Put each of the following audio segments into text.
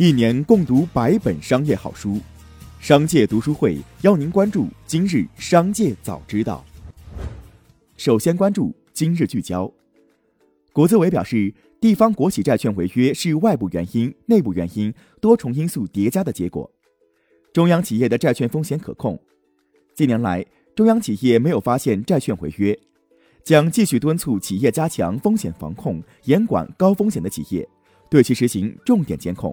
一年共读百本商业好书，商界读书会邀您关注今日商界早知道。首先关注今日聚焦。国资委表示，地方国企债券违约是外部原因、内部原因多重因素叠加的结果，中央企业的债券风险可控。近年来，中央企业没有发现债券违约，将继续敦促企业加强风险防控，严管高风险的企业，对其实行重点监控。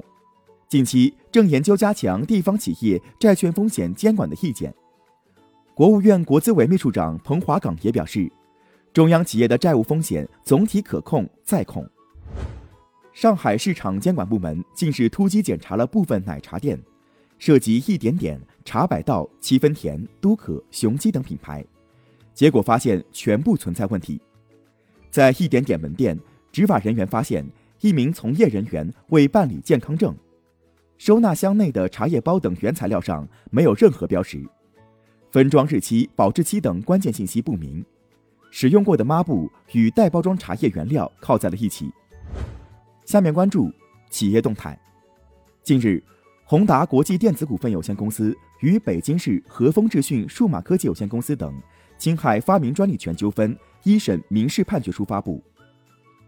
近期正研究加强地方企业债券风险监管的意见。国务院国资委秘书长彭华岗也表示，中央企业的债务风险总体可控再控。上海市场监管部门近日突击检查了部分奶茶店，涉及一点点、茶百道、七分甜、都可、雄鸡等品牌，结果发现全部存在问题。在一点点门店，执法人员发现一名从业人员未办理健康证。收纳箱内的茶叶包等原材料上没有任何标识，分装日期、保质期等关键信息不明，使用过的抹布与待包装茶叶原料靠在了一起。下面关注企业动态。近日，宏达国际电子股份有限公司与北京市和风智讯数码科技有限公司等侵害发明专利权纠纷一审民事判决书发布。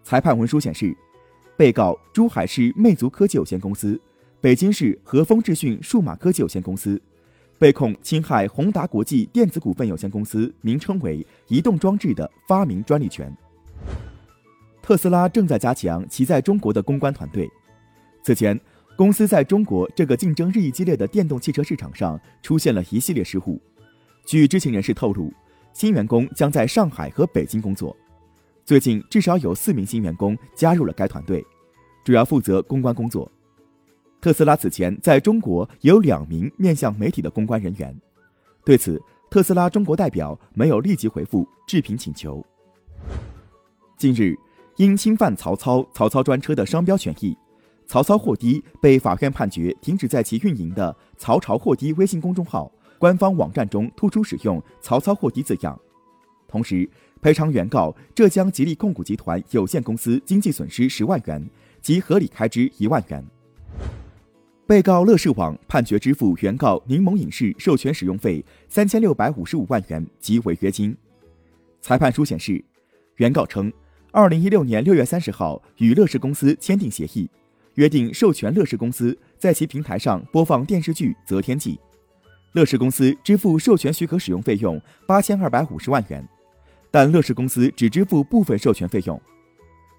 裁判文书显示，被告珠海市魅族科技有限公司。北京市和风智讯数码科技有限公司被控侵害宏达国际电子股份有限公司名称为移动装置的发明专利权。特斯拉正在加强其在中国的公关团队。此前，公司在中国这个竞争日益激烈的电动汽车市场上出现了一系列失误。据知情人士透露，新员工将在上海和北京工作。最近，至少有四名新员工加入了该团队，主要负责公关工作。特斯拉此前在中国有两名面向媒体的公关人员，对此，特斯拉中国代表没有立即回复置评请求。近日，因侵犯曹操曹操专车的商标权益，曹操货滴被法院判决停止在其运营的曹朝货滴微信公众号官方网站中突出使用“曹操货滴”字样，同时赔偿原告浙江吉利控股集团有限公司经济损失十万元及合理开支一万元。被告乐视网判决支付原告柠檬影视授权使用费三千六百五十五万元及违约金。裁判书显示，原告称，二零一六年六月三十号与乐视公司签订协议，约定授权乐视公司在其平台上播放电视剧《择天记》，乐视公司支付授权许可使用费用八千二百五十万元，但乐视公司只支付部分授权费用。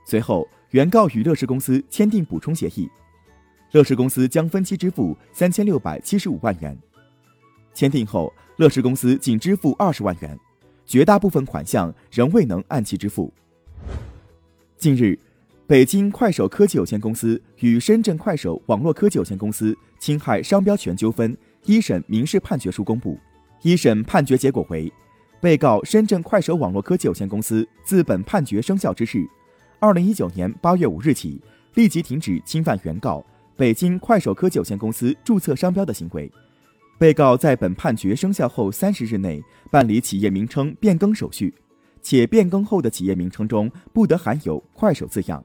随后，原告与乐视公司签订补充协议。乐视公司将分期支付三千六百七十五万元，签订后，乐视公司仅支付二十万元，绝大部分款项仍未能按期支付。近日，北京快手科技有限公司与深圳快手网络科技有限公司侵害商标权纠纷一审民事判决书公布，一审判决结果为：被告深圳快手网络科技有限公司自本判决生效之日，二零一九年八月五日起，立即停止侵犯原告。北京快手科技有限公司注册商标的行为，被告在本判决生效后三十日内办理企业名称变更手续，且变更后的企业名称中不得含有“快手”字样，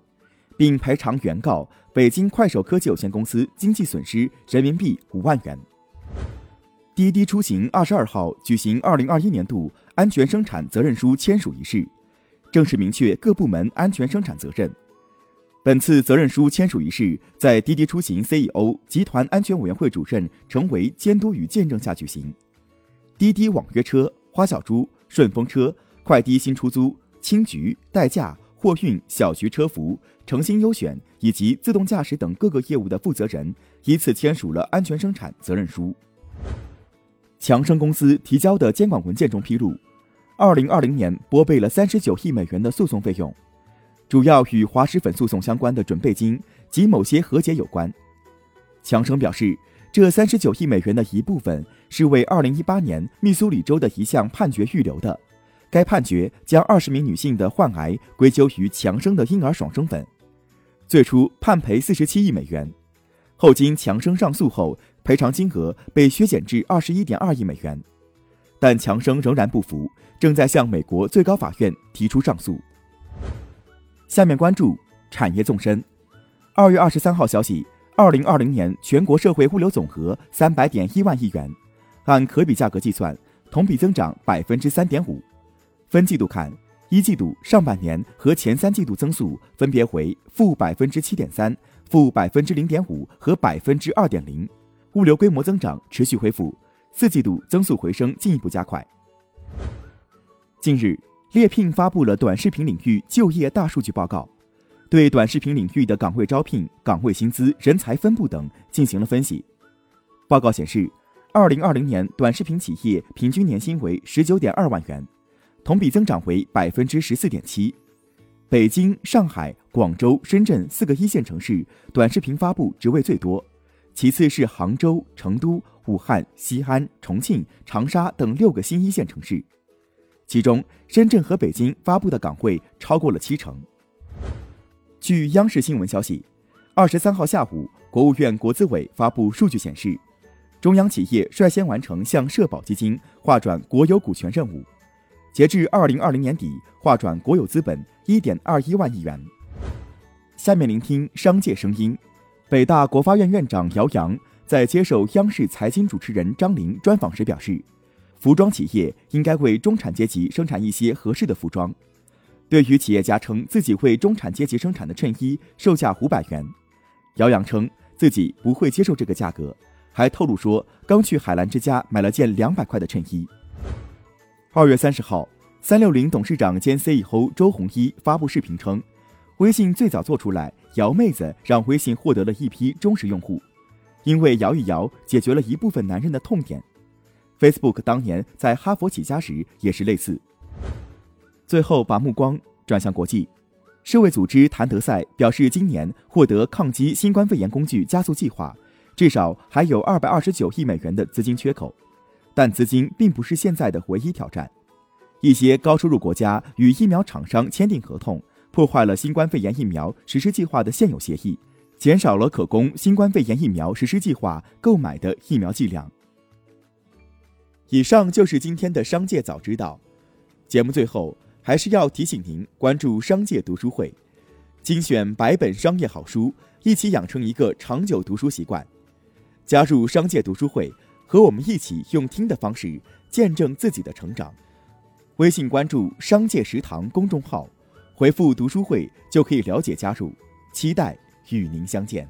并赔偿原告北京快手科技有限公司经济损失人民币五万元。滴滴出行二十二号举行二零二一年度安全生产责任书签署仪式，正式明确各部门安全生产责任。本次责任书签署仪式在滴滴出行 CEO、集团安全委员会主任陈维监督与见证下举行。滴滴网约车、花小猪、顺风车、快滴新出租、青桔、代驾、货运、小徐车服、诚心优选以及自动驾驶等各个业务的负责人依次签署了安全生产责任书。强生公司提交的监管文件中披露，二零二零年拨备了三十九亿美元的诉讼费用。主要与滑石粉诉讼相关的准备金及某些和解有关。强生表示，这三十九亿美元的一部分是为二零一八年密苏里州的一项判决预留的。该判决将二十名女性的患癌归咎于强生的婴儿爽身粉。最初判赔四十七亿美元，后经强生上诉后，赔偿金额被削减至二十一点二亿美元。但强生仍然不服，正在向美国最高法院提出上诉。下面关注产业纵深。二月二十三号消息，二零二零年全国社会物流总额三百点一万亿元，按可比价格计算，同比增长百分之三点五。分季度看，一季度上半年和前三季度增速分别为负百分之七点三、负百分之零点五和百分之二点零，物流规模增长持续恢复。四季度增速回升进一步加快。近日，猎聘发布了短视频领域就业大数据报告，对短视频领域的岗位招聘、岗位薪资、人才分布等进行了分析。报告显示，二零二零年短视频企业平均年薪为十九点二万元，同比增长为百分之十四点七。北京、上海、广州、深圳四个一线城市短视频发布职位最多。其次是杭州、成都、武汉、西安、重庆、长沙等六个新一线城市，其中深圳和北京发布的岗位超过了七成。据央视新闻消息，二十三号下午，国务院国资委发布数据显示，中央企业率先完成向社保基金划转国有股权任务，截至二零二零年底，划转国有资本一点二一万亿元。下面聆听商界声音。北大国发院院长姚洋在接受央视财经主持人张琳专访时表示，服装企业应该为中产阶级生产一些合适的服装。对于企业家称自己为中产阶级生产的衬衣售价五百元，姚洋称自己不会接受这个价格，还透露说刚去海澜之家买了件两百块的衬衣。二月三十号，三六零董事长兼 CEO 周鸿祎发布视频称。微信最早做出来，姚妹子让微信获得了一批忠实用户，因为摇一摇解决了一部分男人的痛点。Facebook 当年在哈佛起家时也是类似。最后把目光转向国际，世卫组织谭德赛表示，今年获得抗击新冠肺炎工具加速计划，至少还有二百二十九亿美元的资金缺口，但资金并不是现在的唯一挑战。一些高收入国家与疫苗厂商签订合同。破坏了新冠肺炎疫苗实施计划的现有协议，减少了可供新冠肺炎疫苗实施计划购买的疫苗剂量。以上就是今天的商界早知道。节目最后还是要提醒您关注商界读书会，精选百本商业好书，一起养成一个长久读书习惯。加入商界读书会，和我们一起用听的方式见证自己的成长。微信关注“商界食堂”公众号。回复读书会就可以了解加入，期待与您相见。